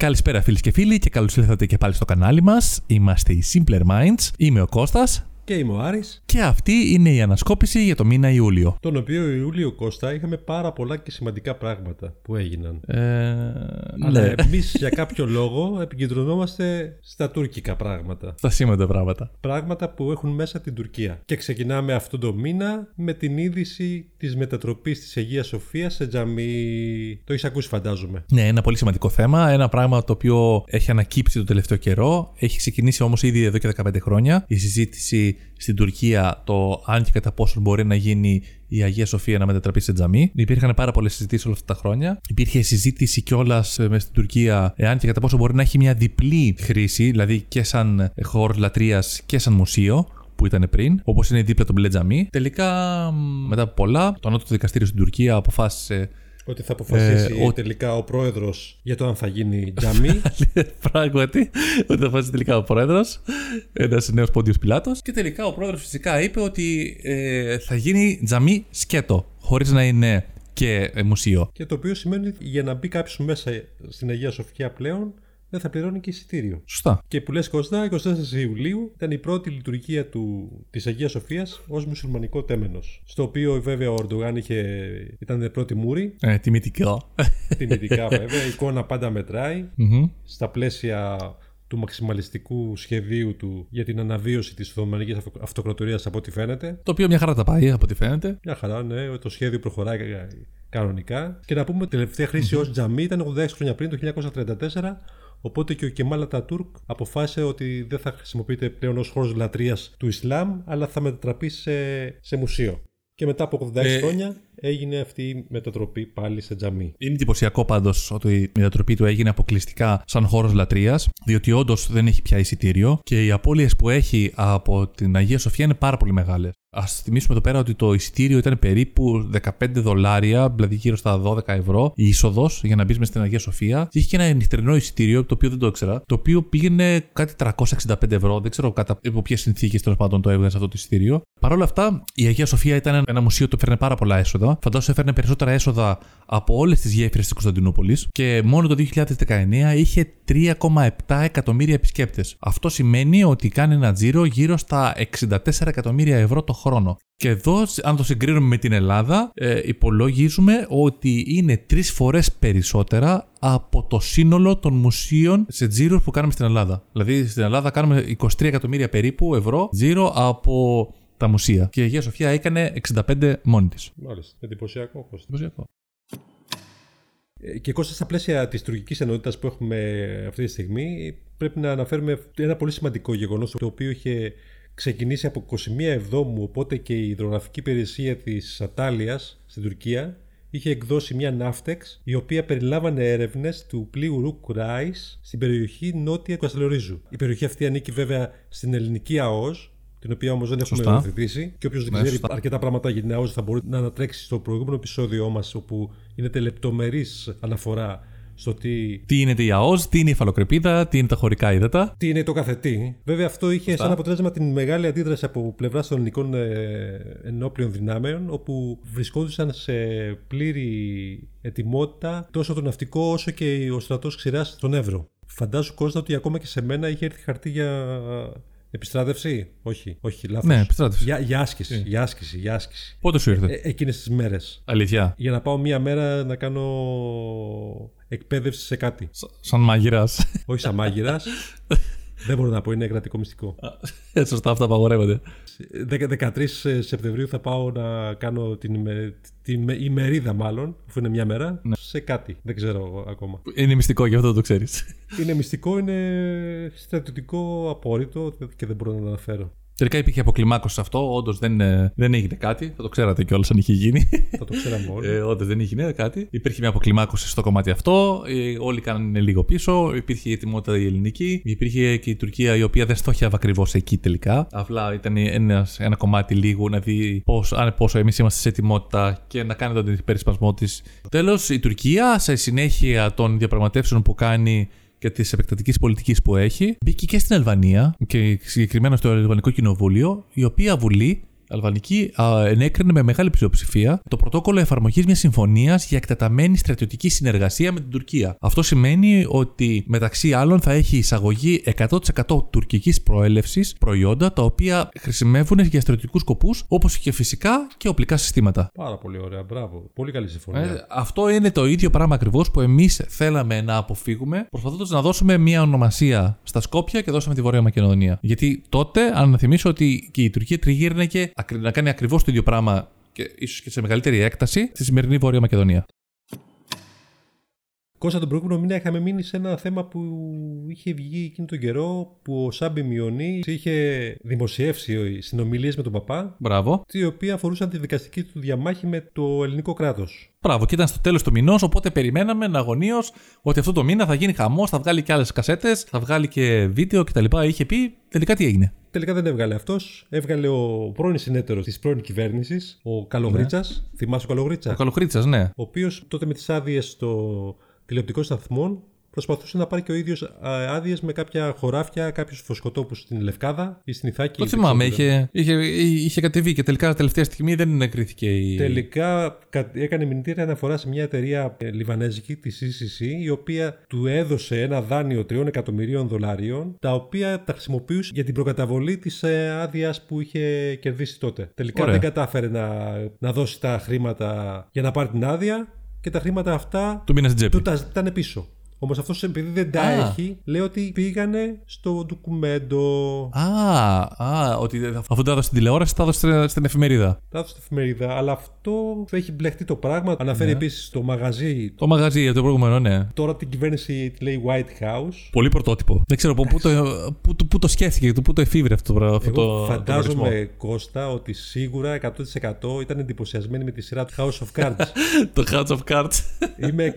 Καλησπέρα φίλοι και φίλοι και καλώς ήρθατε και πάλι στο κανάλι μας. Είμαστε οι Simpler Minds. Είμαι ο Κώστας. Και είμαι ο Άρης. Και αυτή είναι η ανασκόπηση για το μήνα Ιούλιο. Τον οποίο Ιούλιο Κώστα είχαμε πάρα πολλά και σημαντικά πράγματα που έγιναν. Ε, Αλλά ναι. εμείς για κάποιο λόγο επικεντρωνόμαστε στα τουρκικά πράγματα. Στα σήμαντα πράγματα. Πράγματα που έχουν μέσα την Τουρκία. Και ξεκινάμε αυτό το μήνα με την είδηση της μετατροπής της Αγίας Σοφίας σε τζαμί. Το έχει ακούσει, φαντάζομαι. Ναι, ένα πολύ σημαντικό θέμα. Ένα πράγμα το οποίο έχει ανακύψει το τελευταίο καιρό. Έχει ξεκινήσει όμως ήδη εδώ και 15 χρόνια η συζήτηση στην Τουρκία το αν και κατά πόσο μπορεί να γίνει η Αγία Σοφία να μετατραπεί σε τζαμί. Υπήρχαν πάρα πολλές συζητήσεις όλα αυτά τα χρόνια. Υπήρχε συζήτηση κιόλας μέσα στην Τουρκία εάν και κατά πόσο μπορεί να έχει μια διπλή χρήση, δηλαδή και σαν χώρο λατρείας και σαν μουσείο που ήταν πριν, όπως είναι δίπλα το μπλε τζαμί. Τελικά, μετά από πολλά, το ανώτατο δικαστήριο στην Τουρκία αποφάσισε Ότι θα αποφασίσει Ε, ο- τελικά ο πρόεδρος για το αν θα γίνει τζαμί. Πράγματι, ότι θα φάσει τελικά ο πρόεδρος, ένας νέος Πόντιος Πιλάτος. Και τελικά ο πρόεδρος φυσικά είπε ότι ε, θα γίνει τζαμί σκέτο, χωρίς να είναι και ε, μουσείο. και το οποίο σημαίνει ότι για να μπει κάποιος μέσα στην Αγία Σοφιά πλέον δεν θα πληρώνει και εισιτήριο. Σωστά. Και που λες Κώστα, 24 Ιουλίου ήταν η πρώτη λειτουργία του, της Αγίας Σοφίας ως μουσουλμανικό τέμενος. Στο οποίο βέβαια ο Ορντογάν είχε, ήταν πρώτη μούρη, Ε, τιμητικό. τιμητικά βέβαια, η εικόνα πάντα μετράει, Μμμ. στα πλαίσια του μαξιμαλιστικού σχεδίου του για την αναβίωση της Οθωμανικής Αυτο- Αυτοκρατορίας από ό,τι φαίνεται. Το οποίο μια χαρά τα πάει, από ό,τι φαίνεται. Μια χαρά, ναι, το σχέδιο προχωράει κα- κανονικά. Και να πούμε ότι η τελευταία χρήση ως τζαμί ήταν 86 χρόνια πριν, το 1934. Οπότε και ο Κεμάλα Τατούρκ αποφάσισε ότι δεν θα χρησιμοποιείται πλέον ως χώρος λατρείας του Ισλάμ, αλλά θα μετατραπεί σε, σε μουσείο. Και μετά από 86 Ε, χρόνια έγινε αυτή η μετατροπή πάλι σε τζαμί. Είναι εντυπωσιακό πάντως ότι η μετατροπή του έγινε αποκλειστικά σαν χώρος λατρείας, διότι όντως δεν έχει πια εισιτήριο και οι απώλειες που έχει από την Αγία Σοφία είναι πάρα πολύ μεγάλες. Α θυμίσουμε εδώ πέρα ότι το εισιτήριο ήταν περίπου 15 δολάρια, δηλαδή γύρω στα 12 ευρώ, η είσοδος για να μπεις μες στην Αγία Σοφία. Και είχε και ένα νυχτερινό εισιτήριο, το οποίο δεν το ήξερα, το οποίο πήγαινε κάτι 365 ευρώ. Δεν ξέρω κατά υπό ποιες συνθήκες τέλος πάντων το έβγαζε αυτό το εισιτήριο. Παρ' όλα αυτά, η Αγία Σοφία ήταν ένα μουσείο που έφερνε πάρα πολλά έσοδα. Φαντάζομαι έφερνε περισσότερα έσοδα από όλες τις γέφυρες της Κωνσταντινούπολης και μόνο το 2019 είχε 3,7 εκατομμύρια επισκέπτες. Αυτό σημαίνει ότι κάνει ένα τζίρο γύρω στα 64 εκατομμύρια ευρώ το χρόνο. Και εδώ, αν το συγκρίνουμε με την Ελλάδα, ε, υπολογίζουμε ότι είναι τρεις φορές περισσότερα από το σύνολο των μουσείων σε τζίρο που κάνουμε στην Ελλάδα. Δηλαδή, στην Ελλάδα κάνουμε 23 εκατομμύρια περίπου ευρώ τζίρο από τα μουσεία. Και η Αγία Σοφία έκανε 65 μόνη της. Μάλιστα, εντυπωσιακό Κώστα. Εντυπωσιακό. Ε, Και Κώστα, στα πλαίσια της τουρκικής ενότητας που έχουμε αυτή τη στιγμή, πρέπει να αναφέρουμε ένα πολύ σημαντικό γεγονός το οποίο είχε ξεκινήσει από 21 Εβδόμου, οπότε και η υδρογραφική υπηρεσία της Ατάλειας στην Τουρκία είχε εκδώσει μια ναύτεξ η οποία περιλάμβανε έρευνες του πλοίου Ρουκ Ράις στην περιοχή νότια του Καστελορίζου. Η περιοχή αυτή ανήκει βέβαια στην ελληνική ΑΟΣ, την οποία όμως δεν έχουμε Σωστά. υιοθετήσει. Και όποιος δεν Ναι, ξέρει σωστά. αρκετά πράγματα για την ΑΟΣ θα μπορεί να ανατρέξει στο προηγούμενο επεισόδιό μας, όπου είναι λεπτομερής αναφορά στο τι, Τι είναι η ΑΟΣ, τι είναι η υφαλοκρηπίδα, τι είναι τα χωρικά ύδατα. τι είναι το καθετή. Βέβαια, αυτό είχε σαν αποτέλεσμα την μεγάλη αντίδραση από πλευράς των ελληνικών ε, ενόπλων δυνάμεων, όπου βρισκόντουσαν σε πλήρη ετοιμότητα τόσο το ναυτικό όσο και ο στρατός ξηράς στον Εύρο. Φαντάζομαι Κώστα ότι ακόμα και σε μένα είχε έρθει χαρτί για επιστράτευση; Όχι, όχι, λάθος. Ναι, επιστράτευση. Για, για άσκηση, για άσκηση, για άσκηση. Πότε σου ήρθε; Ε, εκείνες τις μέρες. Αλήθεια. Για να πάω μία μέρα να κάνω εκπαίδευση σε κάτι. Σα- Σαν μάγειρα. Όχι σαν μάγειρας. Δεν μπορώ να πω, είναι κρατικό μυστικό. Ε, Σωστά, αυτά απαγορεύονται. Δεκα- 13 Σεπτεμβρίου θα πάω να κάνω την, ημε- την ημε- ημερίδα, μάλλον, αφού είναι μια μέρα, σε κάτι. Δεν ξέρω ακόμα. Είναι μυστικό, γι' αυτό δεν το ξέρεις. Είναι μυστικό, είναι στρατιωτικό απόρριτο και δεν μπορώ να το αναφέρω. Τελικά υπήρχε αποκλιμάκωση σε αυτό. Όντως δεν, ε, δεν έγινε κάτι. Θα το ξέρατε κιόλας αν είχε γίνει. Θα το ξέραμε όλοι. Ε, Όντως δεν έγινε κάτι. Υπήρχε μια αποκλιμάκωση στο κομμάτι αυτό. Ε, όλοι κάνανε λίγο πίσω. Υπήρχε η ετοιμότητα η ελληνική. Υπήρχε και η Τουρκία η οποία δεν στόχιαβε ακριβώς εκεί τελικά. Απλά ήταν ένας, ένα κομμάτι λίγο να δει πώς, αν, πόσο εμείς είμαστε σε ετοιμότητα και να κάνει τον υπερισπασμό της. Τέλος, η Τουρκία σε συνέχεια των διαπραγματεύσεων που κάνει και της επεκτατικής πολιτικής που έχει, μπήκε και στην Αλβανία και συγκεκριμένα στο Αλβανικό Κοινοβούλιο, η οποία Βουλή Αλβανική ενέκρινε με μεγάλη πλειοψηφία το πρωτόκολλο εφαρμογής μιας συμφωνίας για εκτεταμένη στρατιωτική συνεργασία με την Τουρκία. Αυτό σημαίνει ότι μεταξύ άλλων θα έχει εισαγωγή 100% τουρκικής προέλευσης προϊόντα τα οποία χρησιμεύουν για στρατιωτικούς σκοπούς όπως και φυσικά και οπλικά συστήματα. Πάρα πολύ ωραία, μπράβο. Πολύ καλή συμφωνία. Ε, αυτό είναι το ίδιο πράγμα ακριβώς που εμείς θέλαμε να αποφύγουμε, προσπαθώντας να δώσουμε μια ονομασία στα Σκόπια και δώσαμε τη Βόρεια Μακεδονία. Γιατί τότε, αν θυμίσω ότι και η Τουρκία τριγύρνε και να κάνει ακριβώς το ίδιο πράγμα και ίσως και σε μεγαλύτερη έκταση στη σημερινή Βόρεια Μακεδονία. Κώστα τον προηγούμενο μήνα είχαμε μείνει σε ένα θέμα που είχε βγει εκείνο τον καιρό που ο Σάμπι Μιονί είχε δημοσιεύσει συνομιλίες με τον παπά. Μπράβο. Οι οποίοι αφορούσαν τη δικαστική του διαμάχη με το ελληνικό κράτος. Μπράβο, και ήταν στο τέλος του μηνός, οπότε περιμέναμε αγωνίως ότι αυτό το μήνα θα γίνει χαμός, θα βγάλει και άλλες κασέτες, θα βγάλει και βίντεο κτλ. Είχε πει, τελικά τι έγινε. Τελικά δεν έβγαλε αυτός. Έβγαλε ο πρώην συνέτερος της πρώην κυβέρνησης, ο Καλογρίτσας. Ναι. Θυμάσαι ο Καλογρίτσας; Ο Καλογρίτσας, ναι. Ο οποίος τότε με τις άδειες στο τηλεοπτικών σταθμών προσπαθούσε να πάρει και ο ίδιος άδειες με κάποια χωράφια, κάποιους φωσκοτόπους στην Λευκάδα ή στην Ιθάκη. Το θυμάμαι, είχε, είχε, είχε κατεβεί και τελικά τελευταία στιγμή δεν εκρήθηκε η. Τελικά έκανε μηνυτήρια αναφορά σε μια εταιρεία ε, λιβανέζικη, της CCC, η οποία του έδωσε ένα δάνειο 3 εκατομμυρίων δολαρίων, τα οποία τα χρησιμοποιούσε για την προκαταβολή της ε, άδειας που είχε κερδίσει τότε. Τελικά δεν κατάφερε να, να δώσει τα χρήματα για να πάρει την άδεια και τα χρήματα αυτά του, του τα ήταν πίσω. Όμως αυτός επειδή δεν τα έχει, λέει ότι πήγανε στο ντοκουμέντο. Α, α ότι αφού τα έδωσε στην τηλεόραση, τα έδωσε στην εφημερίδα. Τα έδωσε στην εφημερίδα, αλλά αυτό έχει μπλεχτεί το πράγμα. Αναφέρει ναι. επίσης το μαγαζί. Το μαγαζί από το προηγούμενο, ναι. Τώρα την κυβέρνηση τη λέει White House. Πολύ πρωτότυπο. Δεν ξέρω πού το, πού, πού το σκέφτηκε, πού το εφήβρε αυτό το πράγμα. Εγώ φαντάζομαι, Κώστα, ότι σίγουρα 100% ήταν εντυπωσιασμένοι με τη σειρά του House of Cards. το House of Cards. Είμαι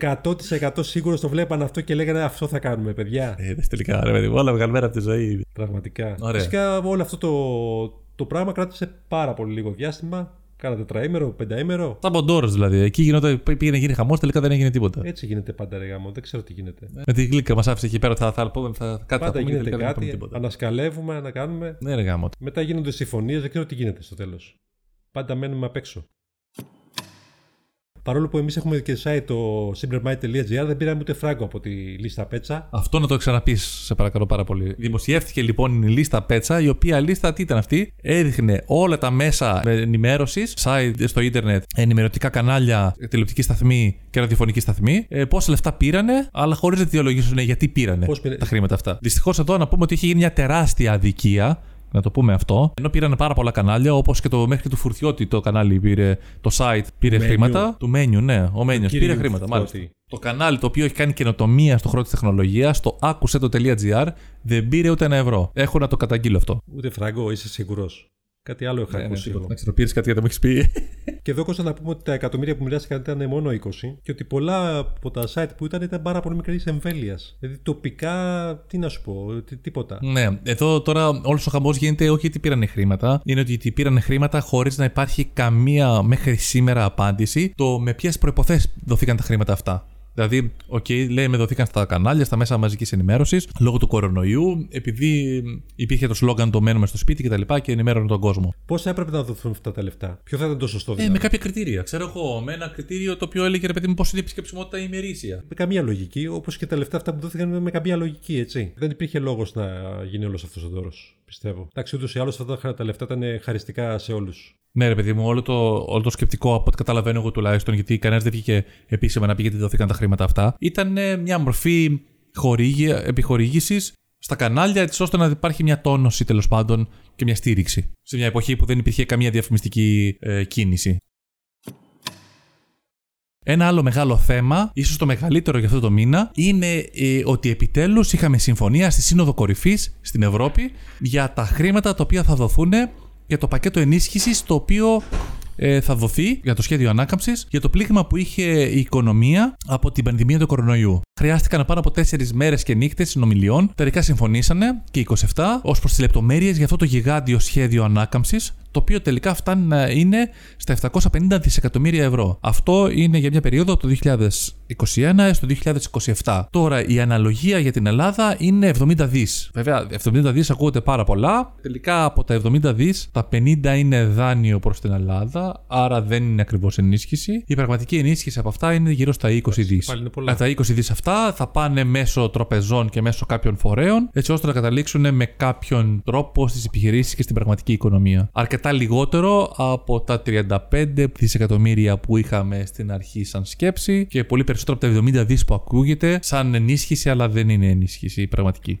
100% σίγουρος το βλέπαν αυτό και λέγανε Αυτό θα κάνουμε, παιδιά. Ε, τελικά, ρε παιδί, όλα βγαλμένα από τη ζωή. Πραγματικά. Φυσικά όλο αυτό το, το πράγμα κράτησε πάρα πολύ λίγο διάστημα. Κάνα τετραήμερο, πενταήμερο. Τα μποντόρε δηλαδή. Εκεί γινόταν, πήγε να γίνει χαμός, τελικά δεν έγινε τίποτα. Έτσι γίνεται πάντα ρε γάμο. Δεν ξέρω τι γίνεται. Με τη γλύκα μας άφησε εκεί πέρα, θα, θα, θα, θα, κάτι πάντα θα πούμε, γίνεται κάτι. Ανασκαλεύουμε, να κάνουμε. Ναι, ρε γάμο. Μετά γίνονται συμφωνίες, δεν ξέρω τι γίνεται στο τέλος. Πάντα μένουμε απ' έξω. Παρόλο που εμείς έχουμε και site το simlermind.gr, δεν πήραμε ούτε φράγκο από τη λίστα πέτσα. Αυτό να το ξαναπείς, σε παρακαλώ πάρα πολύ. Δημοσιεύτηκε λοιπόν η λίστα πέτσα, η οποία λίστα τι ήταν αυτή; Έδειχνε όλα τα μέσα ενημέρωσης, site στο ίντερνετ, ενημερωτικά κανάλια, τηλεοπτική σταθμή και ραδιοφωνική σταθμή. Ε, πόσα λεφτά πήρανε, αλλά χωρίς να διολογήσουν γιατί πήρανε τα χρήματα αυτά. Δυστυχώς εδώ να πούμε ότι είχε γίνει μια τεράστια αδικία να το πούμε αυτό. Ενώ πήραν πάρα πολλά κανάλια, όπως και το μέχρι και του Φουρτιώτη το κανάλι πήρε, το site πήρε χρήματα. Του Μένιου, ναι, ο Μένιο πήρε χρήματα, μάλιστα. Το κανάλι το οποίο έχει κάνει καινοτομία στον χρόνο της τεχνολογίας, το άκουσε το.gr, δεν πήρε ούτε ένα ευρώ. Έχω να το καταγγείλω αυτό. Ούτε φράγκο, είσαι σίγουρος. Κάτι άλλο είχα ναι, ακούσει. Ναι, να ξέρω, κάτι για το μου έχεις πει. και εδώ κόστα να πούμε ότι τα εκατομμύρια που μοιράστηκαν ήταν μόνο 20 και ότι πολλά από τα site που ήταν ήταν πάρα πολύ μικρής εμβέλειας. Δηλαδή τοπικά, τι να σου πω, τίποτα. Ναι, εδώ τώρα όλος ο χαμός γίνεται όχι ότι πήραν χρήματα, είναι ότι πήραν χρήματα χωρίς να υπάρχει καμία μέχρι σήμερα απάντηση το με ποιες προϋποθέσεις δοθήκαν τα χρήματα αυτά. Δηλαδή, OK, okay, λέμε δοθήκαν στα κανάλια, στα μέσα μαζικής ενημέρωσης λόγω του κορονοϊού, επειδή υπήρχε το σλόγκαν το μένουμε στο σπίτι κτλ. Και, και ενημέρωνε τον κόσμο. Πώς έπρεπε να δοθούν αυτά τα λεφτά, Ποιο θα ήταν το σωστό δηλαδή; Ε, με κάποια κριτήρια. Ξέρω εγώ, με ένα κριτήριο το οποίο έλεγε ρε παιδί μου πώς είναι η επισκεψιμότητα ημερήσια. Με καμία λογική, όπως και τα λεφτά αυτά που δόθηκαν με καμία λογική, έτσι. Δεν υπήρχε λόγος να γίνει όλος αυτός ο δώρος, πιστεύω. Εντάξει, ούτως ή άλλως αυτά τα λεφτά ήταν χαριστικά σε όλους. Ναι, ρε παιδί μου, όλο το, όλο το σκεπτικό από ό,τι καταλαβαίνω εγώ τουλάχιστον, γιατί κανένας δεν βγήκε επίσημα να πει γιατί δόθηκαν τα χρήματα αυτά, ήταν μια μορφή επιχορήγησης στα κανάλια, έτσι ώστε να υπάρχει μια τόνωση τέλος πάντων και μια στήριξη. Σε μια εποχή που δεν υπήρχε καμία διαφημιστική ε, κίνηση. Ένα άλλο μεγάλο θέμα, ίσως το μεγαλύτερο για αυτό το μήνα, είναι ε, ότι επιτέλους είχαμε συμφωνία στη Σύνοδο Κορυφής στην Ευρώπη για τα χρήματα τα οποία θα δοθούν για το πακέτο ενίσχυσης το οποίο ε, θα δοθεί για το σχέδιο ανάκαμψης για το πλήγμα που είχε η οικονομία από την πανδημία του κορονοϊού. Χρειάστηκαν πάνω από 4 μέρες και νύχτες συνομιλιών. Τελικά συμφωνήσανε και 27 ως προς τις λεπτομέρειες για αυτό το γιγάντιο σχέδιο ανάκαμψης, το οποίο τελικά φτάνει να είναι στα 750 δισεκατομμύρια ευρώ. Αυτό είναι για μια περίοδο από το 2021 έως το 2027. Τώρα η αναλογία για την Ελλάδα είναι 70 δις. Βέβαια 70 δις ακούγονται πάρα πολλά. Τελικά από τα 70 δις τα 50 είναι δάνειο προς την Ελλάδα, άρα δεν είναι ακριβώς ενίσχυση. Η πραγματική ενίσχυση από αυτά είναι γύρω στα 20 δις. Τα 20 δις αυτά θα πάνε μέσω τροπεζών και μέσω κάποιων φορέων, έτσι ώστε να καταλήξουν με κάποιον τρόπο στις επιχειρήσεις και στην πραγματική οικονομία. Αρκετά λιγότερο από τα 35 δισεκατομμύρια που είχαμε στην αρχή σαν σκέψη και πολύ περισσότερο από τα 70 δις που ακούγεται σαν ενίσχυση, αλλά δεν είναι ενίσχυση πραγματική.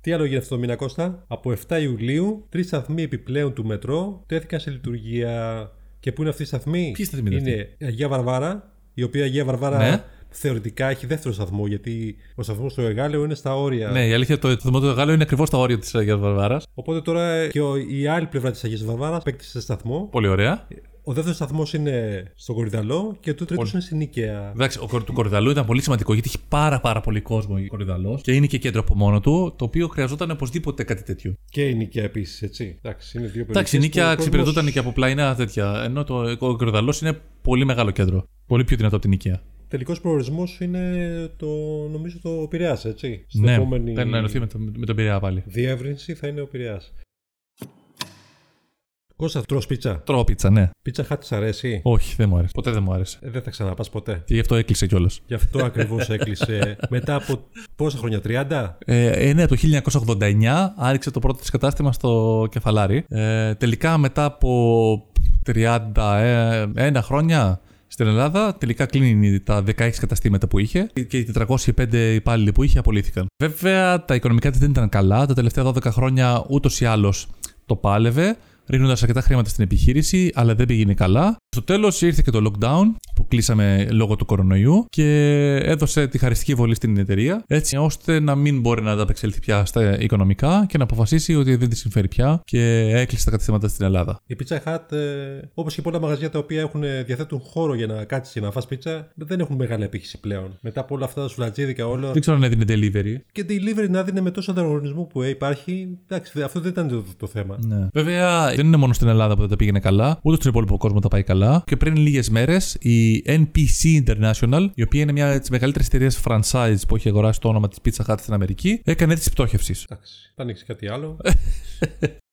Τι άλλο γίνεται αυτό το μήνα, Κώστα; Από 7 Ιουλίου, τρεις σταθμοί επιπλέον του μετρό τέθηκαν σε λειτουργία. Και πού είναι αυτή η σταθμή, Ποιοι σταθμοί είναι η Αγία Βαρβάρα, η οποία Αγία Βαρβάρα ναι θεωρητικά έχει δεύτερο σταθμό, γιατί ο σταθμός του Εγάλεο είναι στα όρια. Ναι, η αλήθεια το σταθμό του Εγάλεο είναι ακριβώς στα όρια της Αγίας Βαρβάρας. Οπότε τώρα και η άλλη πλευρά της Αγίας Βαρβάρας παίκτησε σταθμό. Πολύ ωραία. Ο δεύτερος σταθμός είναι στο Κορυδαλό και το τρίτος είναι στην Νίκαια. Εντάξει, ο του Κορυδαλού ήταν πολύ σημαντικό γιατί έχει πάρα, πάρα πολύ κόσμο ο Κορυδαλός και είναι και κέντρο από μόνο του, το οποίο χρειαζόταν οπωσδήποτε κάτι τέτοιο. Και η Νίκαια επίσης, έτσι. Εντάξει, είναι δύο Εντάξει, η Νίκαια εξυπηρετούταν και από πλαϊνά τέτοια. Ενώ το Κορυδαλός είναι πολύ μεγάλο κέντρο. Πολύ πιο δυνατό από την Νίκαια τελικός προορισμός είναι το, νομίζω το Πειραιά, έτσι. Στην ναι, επόμενη... να ενωθεί με, το, με τον Πειραιά πάλι. Διεύρυνση θα είναι ο Πειραιά. Κώστα, τρως πίτσα. Τρώω πίτσα, ναι. Πίτσα χάτι αρέσει; Όχι, δεν μου άρεσε. Ποτέ δεν μου άρεσε. Ε, δεν θα ξαναπάς ποτέ. Και γι' αυτό έκλεισε κιόλας. Γι' αυτό ακριβώς έκλεισε. Μετά από πόσα χρόνια, 30? Ε, ναι, το 1989 άρχισε το πρώτο της κατάστημα στο κεφαλάρι. Ε, τελικά μετά από 31 χρόνια στην Ελλάδα τελικά κλείνει τα 16 καταστήματα που είχε και οι 405 υπάλληλοι που είχε απολύθηκαν. Βέβαια, τα οικονομικά της δεν ήταν καλά. Τα τελευταία 12 χρόνια ούτως ή άλλως το πάλευε, ρίχνοντας αρκετά χρήματα στην επιχείρηση, αλλά δεν πήγαινε καλά. Στο τέλος ήρθε και το lockdown που κλείσαμε λόγω του κορονοϊού και έδωσε τη χαριστική βολή στην εταιρεία έτσι ώστε να μην μπορεί να ανταπεξέλθει πια στα οικονομικά και να αποφασίσει ότι δεν της συμφέρει πια και έκλεισε τα καταστήματα στην Ελλάδα. Η Pizza Hut, ε, όπως και πολλά μαγαζιά τα οποία έχουν, διαθέτουν χώρο για να κάτσει και να φας πίτσα, δεν έχουν μεγάλη απήχηση πλέον. Μετά από όλα αυτά τα σουλατζίδικα όλα. Δεν ξέρω αν έδινε delivery. Και delivery να δίνει με τόσο ανταγωνισμό που υπάρχει. Εντάξει, αυτό δεν ήταν το, το θέμα. Ναι. Βέβαια, δεν είναι μόνο στην Ελλάδα που δεν τα πήγαινε καλά, ούτε στον υπόλοιπο κόσμο τα πάει καλά. Και πριν λίγες μέρες η NPC International, η οποία είναι μια από τις μεγαλύτερες εταιρείες franchise που έχει αγοράσει το όνομα της Pizza Hut στην Αμερική, έκανε έτσι πτώχευσης. Εντάξει. Θα ανοίξει κάτι άλλο.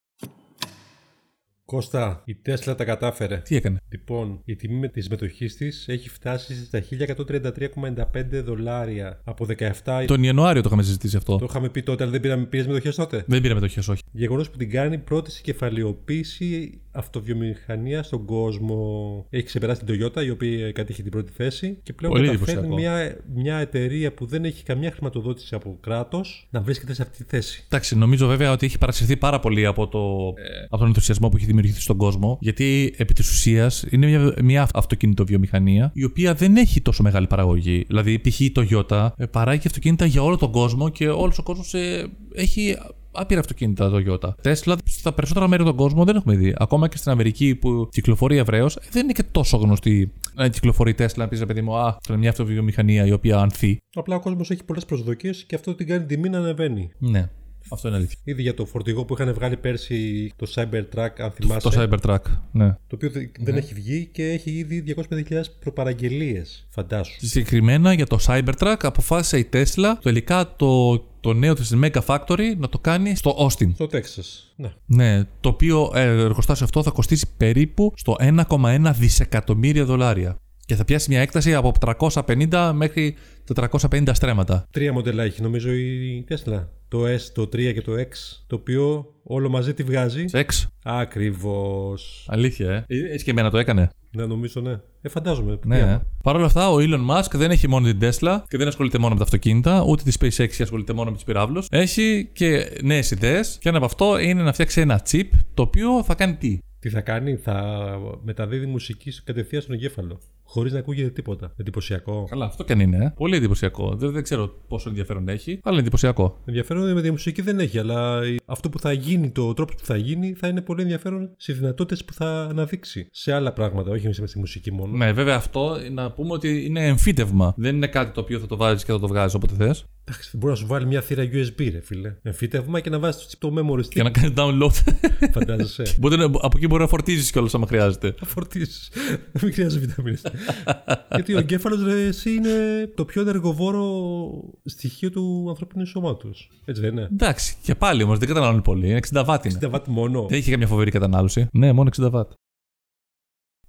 Κώστα, η Τέσλα τα κατάφερε. Τι έκανε; Λοιπόν, η τιμή τη μετοχή της έχει φτάσει στα 1133,95 δολάρια από 17. Τον Ιανουάριο το είχαμε συζητήσει αυτό. Το είχαμε πει τότε, αλλά δεν πήραμε πήρες μετοχέ τότε; Δεν πήραμε μετοχέ, όχι. Γεγονός που την κάνει πρώτη κεφαλαιοποίηση αυτοβιομηχανία στον κόσμο. Έχει ξεπεράσει την Toyota, η οποία κατήχε την πρώτη θέση. Και πλέον Πολύ καταφέρνει μια, μια εταιρεία που δεν έχει καμιά χρηματοδότηση από κράτος να βρίσκεται σε αυτή τη θέση. Εντάξει, νομίζω βέβαια ότι έχει παρασυρθεί πάρα πολύ από, το, ε. από τον ενθουσιασμό που έχει δημιουργηθεί στον κόσμο. Γιατί επί της ουσίας είναι μια, μια αυτοκινητοβιομηχανία η οποία δεν έχει τόσο μεγάλη παραγωγή. Δηλαδή, π.χ. η Toyota ε, παράγει αυτοκίνητα για όλο τον κόσμο και όλος ο κόσμος ε, έχει άπειρα αυτοκίνητα Toyota. Tesla στα περισσότερα μέρη του κόσμου δεν έχουμε δει. Ακόμα και στην Αμερική που κυκλοφορεί ευρέως, δεν είναι και τόσο γνωστή να κυκλοφορεί Tesla να πεις παιδί μου, Α, είναι μια αυτοβιομηχανία η οποία ανθεί. Απλά ο κόσμος έχει πολλές προσδοκίες και αυτό την κάνει τιμή να ανεβαίνει. Ναι. Αυτό είναι αλήθεια. Ήδη για το φορτηγό που είχαν βγάλει πέρσι το Cybertruck, αν θυμάσαι. Το Cybertruck, ναι. Το οποίο δεν ναι. έχει βγει και έχει ήδη 250.000 προπαραγγελίες, φαντάσου. Συγκεκριμένα για το Cybertruck αποφάσισε η Tesla τελικά το, το νέο της Mega Factory να το κάνει στο Austin. Στο Texas, ναι. Ναι, το οποίο ε, εργοστάσιο αυτό θα κοστίσει περίπου στο 1,1 δισεκατομμύρια δολάρια και θα πιάσει μια έκταση από 350 μέχρι 450 στρέμματα. Τρία μοντέλα έχει νομίζω η Tesla. Το S, το 3 και το X, το οποίο όλο μαζί τη βγάζει. X. Ακριβώς. Αλήθεια, ε. ε. Έτσι και εμένα το έκανε. Ναι, νομίζω ναι. Ε, φαντάζομαι. Ναι. Παρ' όλα αυτά, ο Elon Musk δεν έχει μόνο την Tesla και δεν ασχολείται μόνο με τα αυτοκίνητα, ούτε τη SpaceX ασχολείται μόνο με τους πυράβλους. Έχει και νέες ιδέες και ένα από αυτό είναι να φτιάξει ένα chip το οποίο θα κάνει τι; Τι θα κάνει, θα μεταδίδει μουσική κατευθείαν στον εγκέφαλο. Χωρίς να ακούγεται τίποτα. Εντυπωσιακό. Καλά, αυτό και αν είναι. Ε. Πολύ εντυπωσιακό. Δεν, δεν ξέρω πόσο ενδιαφέρον έχει, αλλά εντυπωσιακό. Ενδιαφέρον με τη μουσική δεν έχει, αλλά αυτό που θα γίνει, το τρόπο που θα γίνει, θα είναι πολύ ενδιαφέρον σε δυνατότητες που θα αναδείξει. Σε άλλα πράγματα, όχι με στη μουσική μόνο. Ναι, βέβαια αυτό να πούμε ότι είναι εμφύτευμα. Δεν είναι κάτι το οποίο θα το βάζεις και θα το βγάζεις όποτε θες. Εντάξει, μπορεί να σου βάλει μια θύρα USB, ρε φίλε. Εμφύτευμα και να βάζεις το memory stick. Για να κάνεις download. Φαντάζεσαι. Μπορεί να- από εκεί μπορεί να φορτίζεις κιόλας άμα χρειάζεται. Θα φορτίσει. Μην χρειάζεται βιταμίνες. Γιατί ο εγκέφαλος εσύ είναι το πιο ενεργοβόρο στοιχείο του ανθρώπινου σώματος. Έτσι δεν είναι; Εντάξει, και πάλι όμως δεν καταναλώνει πολύ. Είναι 60 βάτ είναι. 60 βατ μόνο. Δεν έχει καμιά φοβερή κατανάλωση. Ναι, μόνο 60 βάτ.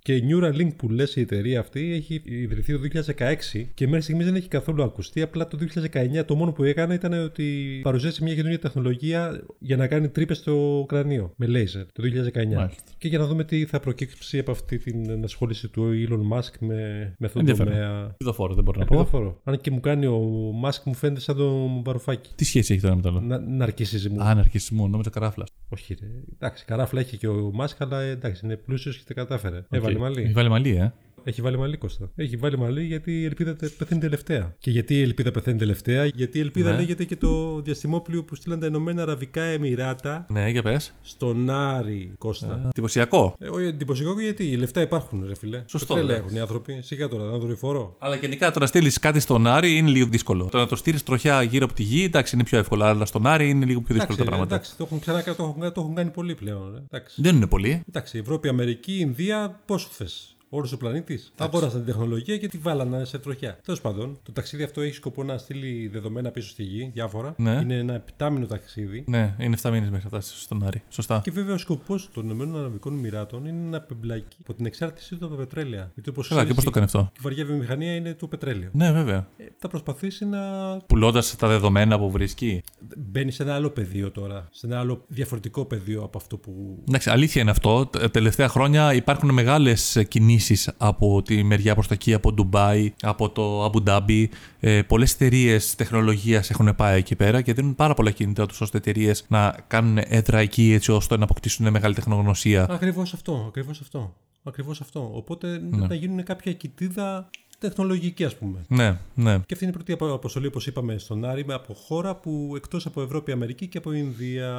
Και η Neuralink που λες η εταιρεία αυτή έχει ιδρυθεί το 2016 και μέχρι στιγμής δεν έχει καθόλου ακουστεί. Απλά το 2019 το μόνο που έκανε ήταν ότι παρουσίασε μια καινούργια τεχνολογία για να κάνει τρύπες στο κρανίο με λέιζερ το 2019. Μάλιστα. Και για να δούμε τι θα προκύψει από αυτή την ενασχόληση του Elon Musk με, με αυτόν τον Ενδιαφέρον. τομέα. Επιδοφόρο, δεν μπορώ να πω. Επιδοφόρο. Αν και μου κάνει ο Musk μου φαίνεται σαν τον Βαρουφάκη. Τι σχέση έχει τώρα με το άλλο; Να, ναρκισίζει μου. Α, αναρχισμό, νόμιζα καράφλα. Όχι, ρε. Εντάξει, καράφλα έχει και ο Musk, αλλά εντάξει, είναι πλούσιος και τα κατάφερε. Έβαλε μαλλί. Έχει βάλει μαλλί, ε. Έχει βάλει μαλλί Κώστα. Έχει βάλει μαλλί γιατί η ελπίδα τε- πεθαίνει τελευταία. Και γιατί η ελπίδα πεθαίνει τελευταία, γιατί η ελπίδα Ναι. λέγεται και το διαστημόπλιο που στείλαν τα Ηνωμένα Αραβικά Εμμυράτα Ναι, για πες. στον Άρη Κώστα. Εντυπωσιακό. Ε, όχι εντυπωσιακό γιατί οι λεφτά υπάρχουν, ρε φιλέ. Σωστό, Πετρέλαια ναι. έχουν οι άνθρωποι. Σιγά τώρα, να δορυφορώ. Αλλά γενικά το να στείλεις κάτι στον Άρη είναι λίγο δύσκολο. Το να το στείλεις τροχιά γύρω από τη γη, εντάξει, είναι πιο εύκολο. Αλλά στον Άρη είναι λίγο πιο δύσκολα Εντάξει, τα πράγματα. εντάξει, το έχουν ξανά το έχουν, το έχουν κάνει πολύ πλέον. Ρε. Εντάξει. Δεν είναι πολύ. εντάξει, Ευρώπη, Αμερική, Ινδία, πόσο θες. Όλος ο πλανήτης. Αγόρασαν την τεχνολογία και τη βάλανε σε τροχιά. Τέλος πάντων, το ταξίδι αυτό έχει σκοπό να στείλει δεδομένα πίσω στη γη, διάφορα. Ναι. Είναι ένα επιτάμινο ταξίδι. Ναι, είναι 7 μήνε μέχρι να φτάσει στον Άρη. Σωστά. Και βέβαια ο σκοπός των ΗΠΑ είναι να απεμπλακεί από την εξάρτησή του από τα πετρέλαια. Γιατί όπως Καλά, και πώς το κάνει αυτό; Η βαριά βιομηχανία είναι το πετρέλαιο. Ναι, βέβαια. Ε, θα προσπαθήσει να Πουλώντας τα δεδομένα που βρίσκει. μπαίνει σε ένα άλλο πεδίο τώρα. Σε ένα άλλο διαφορετικό πεδίο από αυτό που. Εντάξει, αλήθεια είναι αυτό. Τα τελευταία χρόνια υπάρχουν μεγάλες κινήσεις από τη μεριά προς τα εκεί, από Ντουμπάι, από το Αμπου Ντάμπι. Ε, Πολλές εταιρείες τεχνολογίας έχουν πάει εκεί πέρα και δίνουν πάρα πολλά κίνητρα τους ώστε εταιρείες να κάνουν έδρα εκεί έτσι ώστε να αποκτήσουν μεγάλη τεχνογνωσία. Ακριβώς αυτό. Ακριβώς αυτό. Ακριβώς αυτό. Οπότε Ναι. να γίνουν κάποια κοιτίδα τεχνολογική, ας πούμε. Ναι, ναι. Και αυτή είναι η πρώτη απο- αποστολή, όπως είπαμε, στον Άρη, με από χώρα που εκτός από Ευρώπη, Αμερική και από Ινδία.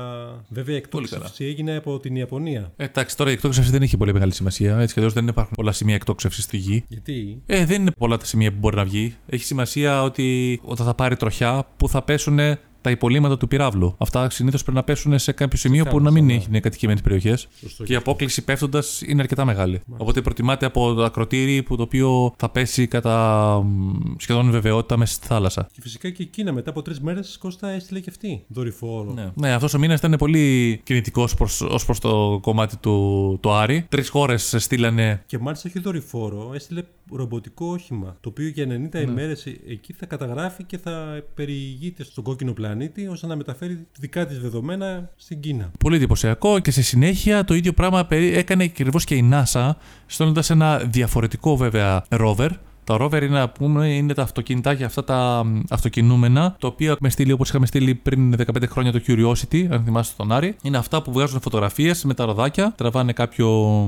Βέβαια, η Πολύ καλά. εκτόξευση έγινε από την Ιαπωνία. Ε, Εντάξει, τώρα η εκτόξευση δεν έχει πολύ μεγάλη σημασία. Έτσι κι αλλιώς δεν υπάρχουν πολλά σημεία εκτόξευσης στη γη. Γιατί; Ε, δεν είναι πολλά τα σημεία που μπορεί να βγει. Έχει σημασία ότι όταν θα πάρει τροχιά, που θα πέσουν τα υπολείμματα του πυράβλου. Αυτά συνήθως πρέπει να πέσουν σε κάποιο σημείο που να θάλασσα, μην ναι. είναι κατοικημένε περιοχές. Σωστό. Και η απόκληση πέφτοντας είναι αρκετά μεγάλη. Οπότε προτιμάται από το ακροτήρι που το οποίο θα πέσει κατά μ, σχεδόν βεβαιότητα μέσα στη θάλασσα. Και φυσικά και η Κίνα μετά από τρεις μέρες Κώστα έστειλε και αυτή δορυφόρο. Ναι, ναι αυτός ο μήνας ήταν πολύ κινητικός ως προς το κομμάτι του το Άρη. Τρεις χώρες στείλανε. Και μάλιστα όχι δορυφόρο, έστειλε ρομποτικό όχημα. Το οποίο για 90 Ναι. ημέρες εκεί θα καταγράφει και θα περιηγείται στον κόκκινο πλανήτη ώστε να μεταφέρει δικά της δεδομένα στην Κίνα. Πολύ εντυπωσιακό και στη συνέχεια το ίδιο πράγμα περί- έκανε ακριβώς και η NASA, στέλνοντας ένα διαφορετικό βέβαια rover. Τα rover είναι, να πούμε, είναι τα αυτοκινητάκια αυτά τα μ, αυτοκινούμενα, τα οποία έχουμε στείλει όπως είχαμε στείλει πριν 15 χρόνια το Curiosity, αν θυμάστε τον Άρη. Είναι αυτά που βγάζουν φωτογραφίες με τα ροδάκια, τραβάνε κάποιο,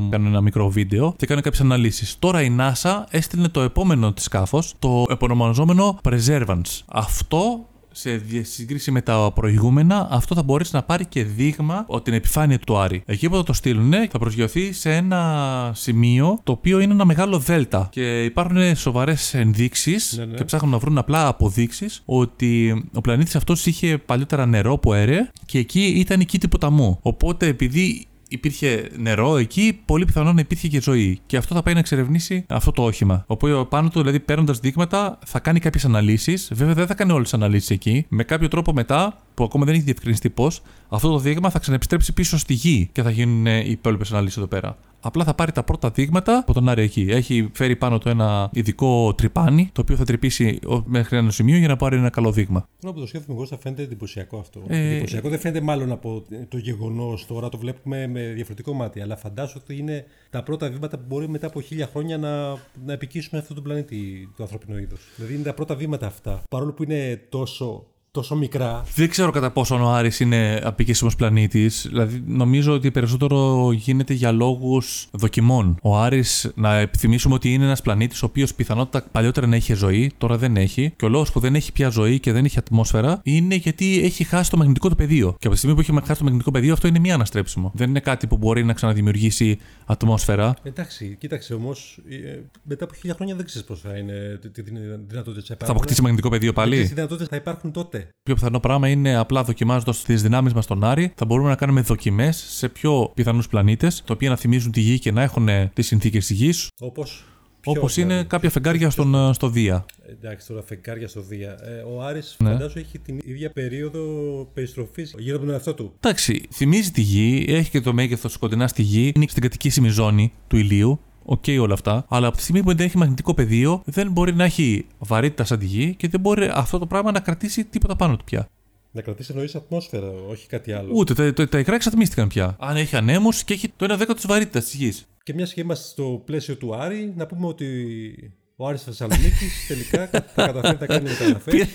κάνουν ένα μικρό βίντεο και κάνουν κάποιες αναλύσεις. Τώρα η NASA έστειλε το επόμενο της σκάφος, το επωνομαζόμενο Preservance. Αυτό σε δι- σύγκριση με τα προηγούμενα, αυτό θα μπορέσει να πάρει και δείγμα από την επιφάνεια του Άρη. Εκεί που θα το στείλουν, θα προσγειωθεί σε ένα σημείο το οποίο είναι ένα μεγάλο δέλτα. Και υπάρχουν σοβαρές ενδείξεις Ναι, ναι. και ψάχνουν να βρουν απλά αποδείξεις ότι ο πλανήτης αυτός είχε παλιότερα νερό που έρεε και εκεί ήταν η κήτη ποταμού. Οπότε επειδή υπήρχε νερό εκεί, πολύ πιθανόν να υπήρχε και ζωή. Και αυτό θα πάει να εξερευνήσει αυτό το όχημα. Οπότε πάνω του, δηλαδή παίρνοντας δείγματα, θα κάνει κάποιες αναλύσεις. Βέβαια δεν θα κάνει όλες τις αναλύσεις εκεί. Με κάποιο τρόπο μετά, που ακόμα δεν έχει διευκρινιστεί πώς, αυτό το δείγμα θα ξαναεπιστρέψει πίσω στη γη και θα γίνουν ε, οι υπόλοιπες αναλύσεις εδώ πέρα. Απλά θα πάρει τα πρώτα δείγματα από τον Άρη εκεί. Έχει φέρει πάνω του ένα ειδικό τρυπάνι, το οποίο θα τρυπήσει ο- μέχρι ένα σημείο για να πάρει ένα καλό δείγμα. Τώρα που το σκέφτομαι εγώ, θα φαίνεται εντυπωσιακό αυτό. Ε, εντυπωσιακό δεν φαίνεται μάλλον από το γεγονός τώρα, το βλέπουμε με διαφορετικό μάτι. Αλλά φαντάσου ότι είναι τα πρώτα βήματα που μπορεί μετά από χίλια χρόνια να, να επικίσουν αυτόν τον πλανήτη, το ανθρώπινο είδος. Δηλαδή είναι τα πρώτα βήματα αυτά. Παρόλο που είναι τόσο τόσο μικρά. Δεν ξέρω κατά πόσο ο Άρης είναι απικήσιμο πλανήτης. Δηλαδή, νομίζω ότι περισσότερο γίνεται για λόγους δοκιμών. Ο Άρης, να επιθυμήσουμε ότι είναι ένας πλανήτης ο οποίος πιθανότητα παλιότερα να είχε ζωή, τώρα δεν έχει. Και ο λόγος που δεν έχει πια ζωή και δεν έχει ατμόσφαιρα είναι γιατί έχει χάσει το μαγνητικό του πεδίο. Και από τη στιγμή που έχει χάσει το μαγνητικό πεδίο, αυτό είναι μία αναστρέψιμο. Δεν είναι κάτι που μπορεί να ξαναδημιουργήσει ατμόσφαιρα. Εντάξει, κοίταξε όμως, ε, μετά από χίλια χρόνια δεν ξέρεις πώς θα είναι τι δυνατότητε θα αποκτήσει μαγνητικό πεδίο πάλι; Τι δυνατότητες θα υπάρχουν τότε. Πιο πιθανό πράγμα είναι απλά δοκιμάζοντας τις δυνάμεις μας στον Άρη, θα μπορούμε να κάνουμε δοκιμές σε πιο πιθανούς πλανήτες, τα οποία να θυμίζουν τη γη και να έχουν τις συνθήκες της γης. Όπως. Όπως είναι κάποια φεγγάρια στον, στο Δία. Εντάξει, τώρα φεγγάρια στο Δία. Ε, ο Άρης ναι. φαντάζομαι έχει την ίδια περίοδο περιστροφής γύρω από τον εαυτό του. Εντάξει, θυμίζει τη γη, έχει και το μέγεθος κοντινά στη γη, είναι στην κατοικήσιμη ζώνη του ηλίου. OK, okay, όλα αυτά. Αλλά από τη στιγμή που δεν έχει μαγνητικό πεδίο, δεν μπορεί να έχει βαρύτητα σαν τη γη και δεν μπορεί αυτό το πράγμα να κρατήσει τίποτα πάνω του πια. Να κρατήσει εννοείς ατμόσφαιρα, όχι κάτι άλλο. Ούτε. Τα, τα, τα υγρά εξατμίστηκαν πια. Αν έχει ανέμους και έχει το 1 δέκατο της βαρύτητας της γης. Και μιας και είμαστε στο πλαίσιο του Άρη, να πούμε ότι ο Άρης Θεσσαλονίκης τελικά θα καταφέρει να κάνει μεταγραφές.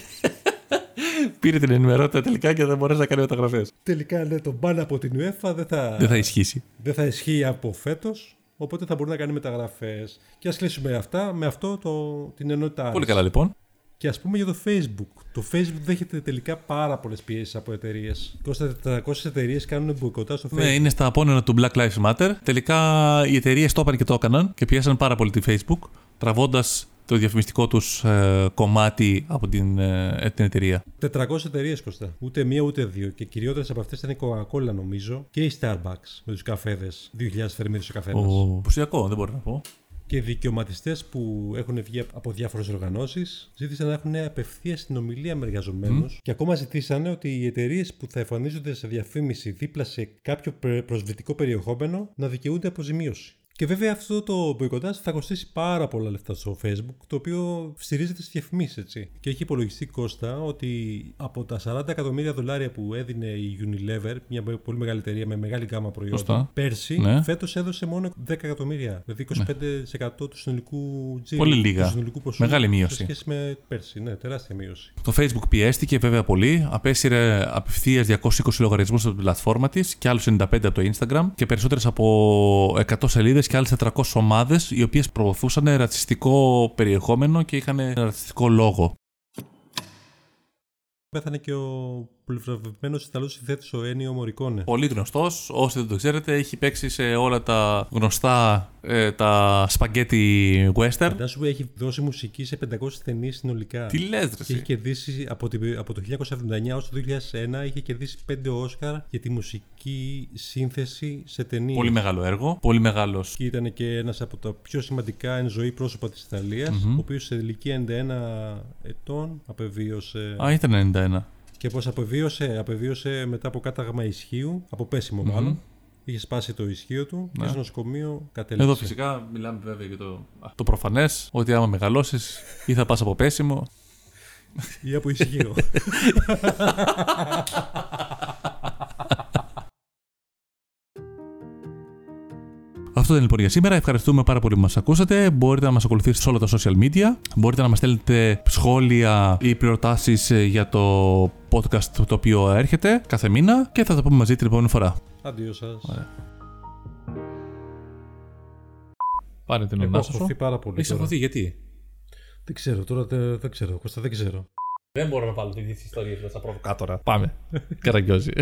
Πήρε την ενημερότητα τελικά και δεν μπορέσει να κάνει μεταγραφές. Τελικά ναι, το ban από την UEFA δεν θα, δεν θα ισχύσει. Δεν θα ισχύει από φέτος. Οπότε θα μπορεί να κάνει μεταγραφές. Και ας κλείσουμε αυτά με αυτό το, την ενότητα. Πολύ καλά λοιπόν. Και ας πούμε για το Facebook. Το Facebook δέχεται τελικά πάρα πολλές πιέσεις από εταιρείες. 400 εταιρείες κάνουν μποϊκοτά στο ναι, Facebook. Ναι, είναι στα απόνερα του Black Lives Matter. Τελικά οι εταιρείες το έπαν και το έκαναν και πιέσαν πάρα πολύ τη Facebook, τραβώντας το διαφημιστικό τους ε, κομμάτι από την, ε, την εταιρεία. 400 εταιρείες κοστά. Ούτε μία ούτε δύο. Και κυριότερες από αυτές ήταν η Coca-Cola νομίζω και η Starbucks με τους καφέδες. 2.000 θερμίδε ο καφένα. Πουσιακό, δεν μπορώ να πω. Και δικαιωματιστές που έχουν βγει από διάφορες οργανώσεις ζήτησαν να έχουν απευθείας συνομιλία με εργαζομένου mm. και ακόμα ζητήσανε ότι οι εταιρείες που θα εμφανίζονται σε διαφήμιση δίπλα σε κάποιο προσβλητικό περιεχόμενο να δικαιούνται αποζημίωση. Και βέβαια αυτό το μποϊκοτάζ θα κοστίσει πάρα πολλά λεφτά στο Facebook, το οποίο στηρίζεται στις διαφημίσεις, έτσι. Και έχει υπολογιστεί Κώστα ότι από τα 40 εκατομμύρια δολάρια που έδινε η Unilever, μια πολύ μεγάλη εταιρεία με μεγάλη γάμα προϊόντων, πέρσι, ναι. φέτος έδωσε μόνο 10 εκατομμύρια. Δηλαδή 25% ναι. του συνολικού τζίρου. Πολύ λίγα. μεγάλη μείωση. Σε σχέση με πέρσι, ναι, τεράστια μείωση. Το Facebook πιέστηκε βέβαια πολύ. Απέσυρε απευθείας 220 λογαριασμούς από την πλατφόρμα της και άλλους 95 από το Instagram και περισσότερες από 100 σελίδες και άλλες 400 ομάδες οι οποίες προωθούσαν ρατσιστικό περιεχόμενο και είχαν ρατσιστικό λόγο. Πέθανε και ο πολυβραβευμένο Ιταλό συνθέτη ο Ένιο Μωρικόνε. Πολύ γνωστός. Όσοι δεν το ξέρετε, έχει παίξει σε όλα τα γνωστά ε, τα σπαγκέτι western. Φαντάσου έχει δώσει μουσική σε 500 ταινίες συνολικά. Τι λες, Και έχει κερδίσει από, από το 1979 έω το 2001 είχε κερδίσει 5 Όσκαρ για τη μουσική σύνθεση σε ταινίες. Πολύ μεγάλο έργο. Πολύ μεγάλος. Και ήταν και ένας από τα πιο σημαντικά εν ζωή πρόσωπα της Ιταλίας, mm-hmm. ο οποίος σε ηλικία 91 ετών απεβίωσε. Α, ήταν 91 και πώ απεβίωσε, απεβίωσε μετά από κάταγμα ισχύου, από πέσιμο mm-hmm. μάλλον. Είχε σπάσει το ισχύο του ναι. και στο νοσοκομείο κατέληξε. Εδώ φυσικά μιλάμε βέβαια για το, το προφανές ότι άμα μεγαλώσεις ή θα πας από πέσιμο. ή από ισχύο. Αυτό ήταν λοιπόν για σήμερα. Ευχαριστούμε πάρα πολύ που μας ακούσατε. Μπορείτε να μας ακολουθήσετε σε όλα τα social media. Μπορείτε να μας στέλνετε σχόλια ή προτάσεις ε, για το podcast το οποίο έρχεται κάθε μήνα και θα τα πούμε μαζί την επόμενη φορά. Αντίο σας. Πάρε την ονά σου. Έχω πάρα πολύ. Έχεις αγχωθεί, γιατί; Δεν ξέρω, τώρα δεν, δεν ξέρω. Κώστα, δεν ξέρω. Δεν μπορώ να βάλω τις ιστορίες μέσα προβοκάτορα. Πάμε. Καραγκιόζη.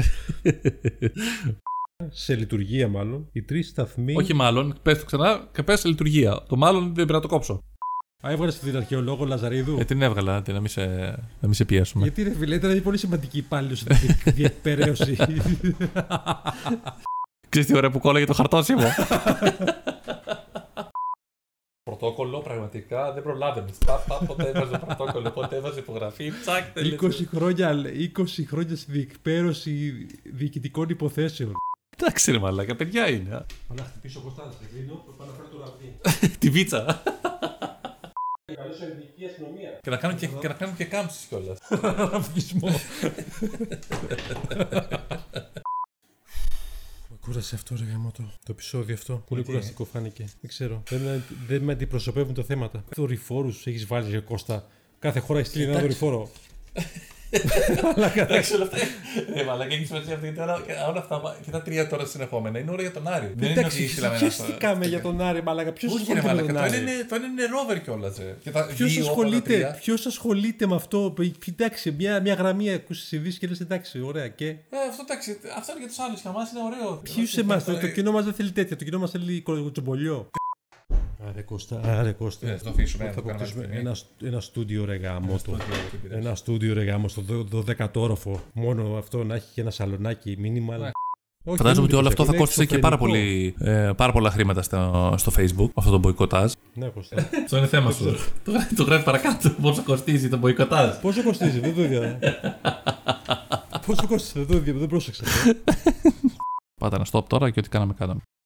Σε λειτουργία μάλλον, οι τρεις σταθμοί. Όχι μάλλον, πες το ξανά και πες σε λειτουργία. Το μάλλον δεν πρέπει να το κόψω. Α, έβγαλες την αρχαιολόγο Λαζαρίδου; Ε, την έβγαλα, να μην σε, να μην σε πιέσουμε. Γιατί ρε φίλε, ήταν πολύ σημαντική υπάλληλος στην διεκπαιρέωση. Ξέρεις τι ωραία που κόλλαγε το χαρτόσημο. πρωτόκολλο, πραγματικά δεν προλάβαινε. Πότε έβαζε πρωτόκολλο, πότε έβαζε υπογραφή. Τσακ, 20 χρόνια, 20 χρόνια στη διεκπαίρωση διοικητικών υποθέσεων. Εντάξει, ρε μαλάκα, παιδιά είναι. Αλλά χτυπήσω κοστά, θα κλείνω, θα πάω να φέρω το ραβδί. Τη βίτσα. Καλώς ελληνική αστυνομία. Και να κάνουν και, και, να κάνουν και κάμψεις κιόλας. Ραυκισμό. Κούρασε αυτό, ρε γαμότο. Το επεισόδιο αυτό. Πολύ κουραστικό φάνηκε. Δεν ξέρω. Δεν, δεν με αντιπροσωπεύουν τα θέματα. Δορυφόρους έχεις βάλει, ρε Κώστα. Κάθε χώρα έχει στείλει ένα δορυφόρο. Εντάξει, όλα αυτά. Ε, μαλάκα, έχεις σημασία αυτή γιατί όλα αυτά και τα τρία τώρα συνεχόμενα είναι ώρα για τον Άρη. Δεν είναι ότι Εντάξει, ήθελαμε να. χαίστηκαμε για τον Άρη, μαλάκα. Ποιος Όχι, ρε ασχολείται με μαλάκα. τον Το ένα Άρη. είναι, το ένα είναι ρόβερ κιόλας. Ποιος ασχολείται, ποιος ασχολείται με αυτό; Εντάξει, μια, μια γραμμή ακούσεις ειδήσεις και λες εντάξει, ωραία. Και; Ε, αυτό εντάξει, αυτό είναι για τους άλλους. Για εμά είναι ωραίο. ποιους Όχι, εμάς, αυτό- το, το κοινό μας δεν θέλει τέτοια. Το κοινό μας θέλει κοτσομπολιό. Άρε Κώστα, άρε Κώστα. Ναι, θα το αφήσουμε. Θα θα το κάνουμε αποκτήσουμε αυτή τη ένα, ένα στούντιο ρε γάμο του. στιγμή. Ένα στούντιο ρε γάμο στο 12ο όροφο. Μόνο αυτό να έχει και ένα σαλονάκι μήνυμα. Ναι. Όχι, Φαντάζομαι δεν ότι όλο αυτό θα είναι κόστησε και πάρα, εξωφρενικό. πολύ, ε, πάρα πολλά χρήματα στο, στο Facebook, αυτό το μποϊκοτάζ. Ναι, Κώστα. Αυτό είναι θέμα σου. το, το γράφει παρακάτω. Πόσο κοστίζει το μποϊκοτάζ. Πόσο κοστίζει, δεν το είδα. Πόσο κοστίζει, δεν το είδα, δεν πρόσεξα. Πάτα ένα stop τώρα και ό,τι κάναμε κάναμε.